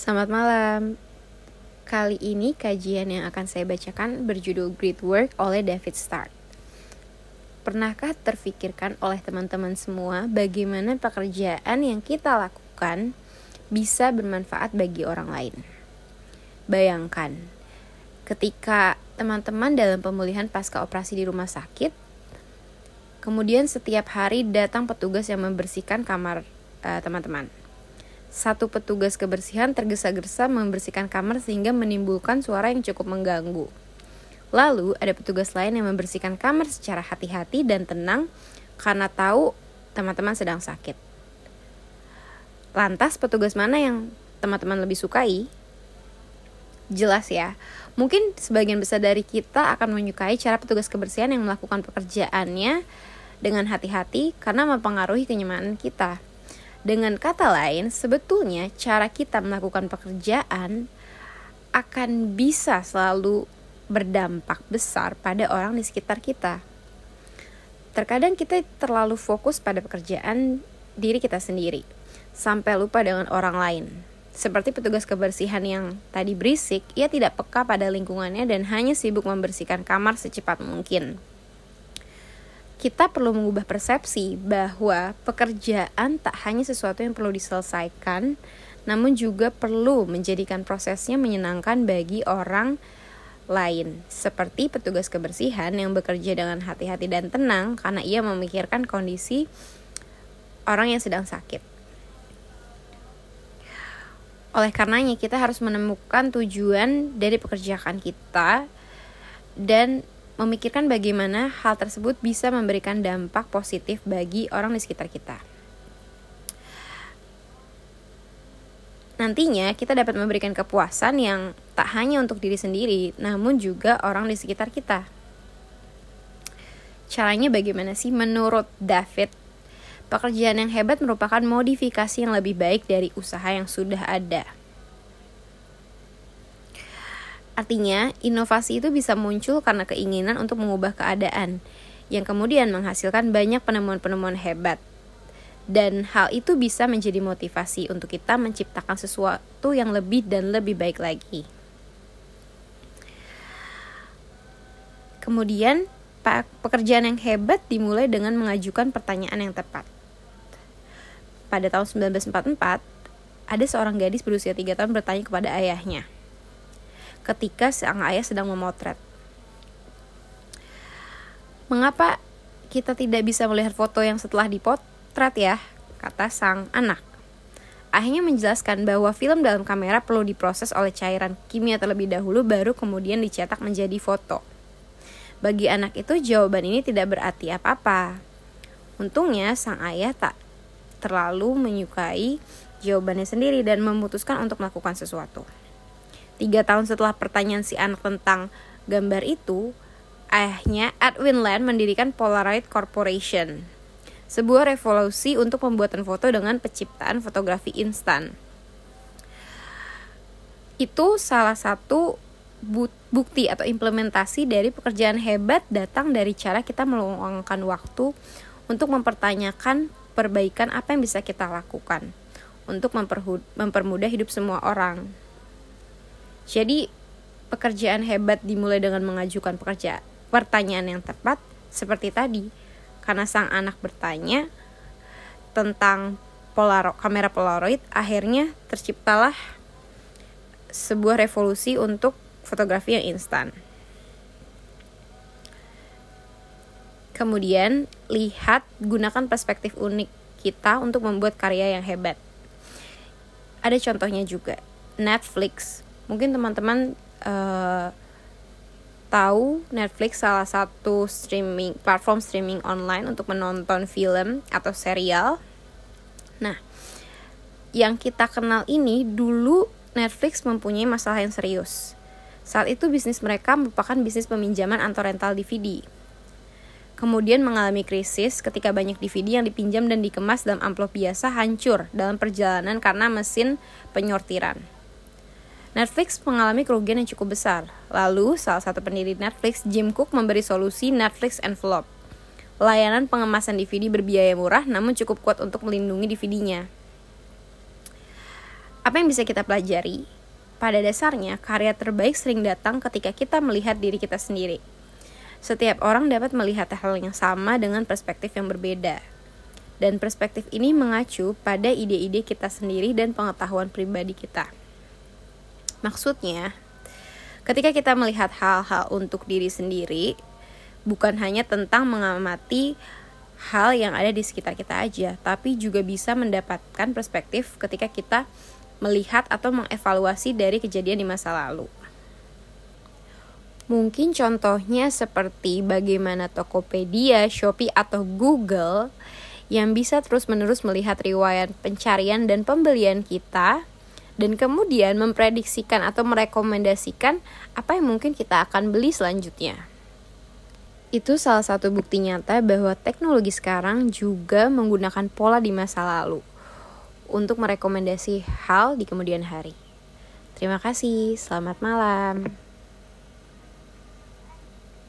Selamat malam. Kali ini kajian yang akan saya bacakan berjudul Great Work oleh David Stark. Pernahkah terfikirkan oleh teman-teman semua bagaimana pekerjaan yang kita lakukan bisa bermanfaat bagi orang lain? Bayangkan, ketika teman-teman dalam pemulihan pasca operasi di rumah sakit, kemudian setiap hari datang petugas yang membersihkan kamar eh, teman-teman. Uh, satu petugas kebersihan tergesa-gesa membersihkan kamar sehingga menimbulkan suara yang cukup mengganggu. Lalu ada petugas lain yang membersihkan kamar secara hati-hati dan tenang karena tahu teman-teman sedang sakit. Lantas petugas mana yang teman-teman lebih sukai? Jelas ya, mungkin sebagian besar dari kita akan menyukai cara petugas kebersihan yang melakukan pekerjaannya dengan hati-hati karena mempengaruhi kenyamanan kita. Dengan kata lain, sebetulnya cara kita melakukan pekerjaan akan bisa selalu berdampak besar pada orang di sekitar kita. Terkadang kita terlalu fokus pada pekerjaan diri kita sendiri, sampai lupa dengan orang lain. Seperti petugas kebersihan yang tadi berisik, ia tidak peka pada lingkungannya dan hanya sibuk membersihkan kamar secepat mungkin kita perlu mengubah persepsi bahwa pekerjaan tak hanya sesuatu yang perlu diselesaikan, namun juga perlu menjadikan prosesnya menyenangkan bagi orang lain, seperti petugas kebersihan yang bekerja dengan hati-hati dan tenang karena ia memikirkan kondisi orang yang sedang sakit. Oleh karenanya, kita harus menemukan tujuan dari pekerjaan kita dan memikirkan bagaimana hal tersebut bisa memberikan dampak positif bagi orang di sekitar kita. Nantinya kita dapat memberikan kepuasan yang tak hanya untuk diri sendiri, namun juga orang di sekitar kita. Caranya bagaimana sih? Menurut David, pekerjaan yang hebat merupakan modifikasi yang lebih baik dari usaha yang sudah ada. Artinya, inovasi itu bisa muncul karena keinginan untuk mengubah keadaan, yang kemudian menghasilkan banyak penemuan-penemuan hebat. Dan hal itu bisa menjadi motivasi untuk kita menciptakan sesuatu yang lebih dan lebih baik lagi. Kemudian, pekerjaan yang hebat dimulai dengan mengajukan pertanyaan yang tepat. Pada tahun 1944, ada seorang gadis berusia 3 tahun bertanya kepada ayahnya, ketika sang ayah sedang memotret. Mengapa kita tidak bisa melihat foto yang setelah dipotret ya? Kata sang anak. Ayahnya menjelaskan bahwa film dalam kamera perlu diproses oleh cairan kimia terlebih dahulu baru kemudian dicetak menjadi foto. Bagi anak itu jawaban ini tidak berarti apa-apa. Untungnya sang ayah tak terlalu menyukai jawabannya sendiri dan memutuskan untuk melakukan sesuatu. Tiga tahun setelah pertanyaan si anak tentang gambar itu, ayahnya Edwin Land mendirikan Polaroid Corporation, sebuah revolusi untuk pembuatan foto dengan penciptaan fotografi instan. Itu salah satu bukti atau implementasi dari pekerjaan hebat datang dari cara kita meluangkan waktu untuk mempertanyakan perbaikan apa yang bisa kita lakukan untuk mempermudah hidup semua orang. Jadi pekerjaan hebat dimulai dengan mengajukan pekerja pertanyaan yang tepat seperti tadi. Karena sang anak bertanya tentang polaro, kamera polaroid, akhirnya terciptalah sebuah revolusi untuk fotografi yang instan. Kemudian, lihat gunakan perspektif unik kita untuk membuat karya yang hebat. Ada contohnya juga. Netflix mungkin teman-teman uh, tahu Netflix salah satu streaming platform streaming online untuk menonton film atau serial. Nah, yang kita kenal ini dulu Netflix mempunyai masalah yang serius. Saat itu bisnis mereka merupakan bisnis peminjaman atau rental DVD. Kemudian mengalami krisis ketika banyak DVD yang dipinjam dan dikemas dalam amplop biasa hancur dalam perjalanan karena mesin penyortiran. Netflix mengalami kerugian yang cukup besar. Lalu, salah satu pendiri Netflix, Jim Cook, memberi solusi Netflix Envelope. Layanan pengemasan DVD berbiaya murah namun cukup kuat untuk melindungi DVD-nya. Apa yang bisa kita pelajari? Pada dasarnya, karya terbaik sering datang ketika kita melihat diri kita sendiri. Setiap orang dapat melihat hal yang sama dengan perspektif yang berbeda. Dan perspektif ini mengacu pada ide-ide kita sendiri dan pengetahuan pribadi kita. Maksudnya, ketika kita melihat hal-hal untuk diri sendiri, bukan hanya tentang mengamati hal yang ada di sekitar kita aja, tapi juga bisa mendapatkan perspektif ketika kita melihat atau mengevaluasi dari kejadian di masa lalu. Mungkin contohnya seperti bagaimana Tokopedia, Shopee, atau Google yang bisa terus-menerus melihat riwayat pencarian dan pembelian kita dan kemudian memprediksikan atau merekomendasikan apa yang mungkin kita akan beli selanjutnya. Itu salah satu bukti nyata bahwa teknologi sekarang juga menggunakan pola di masa lalu untuk merekomendasi hal di kemudian hari. Terima kasih, selamat malam.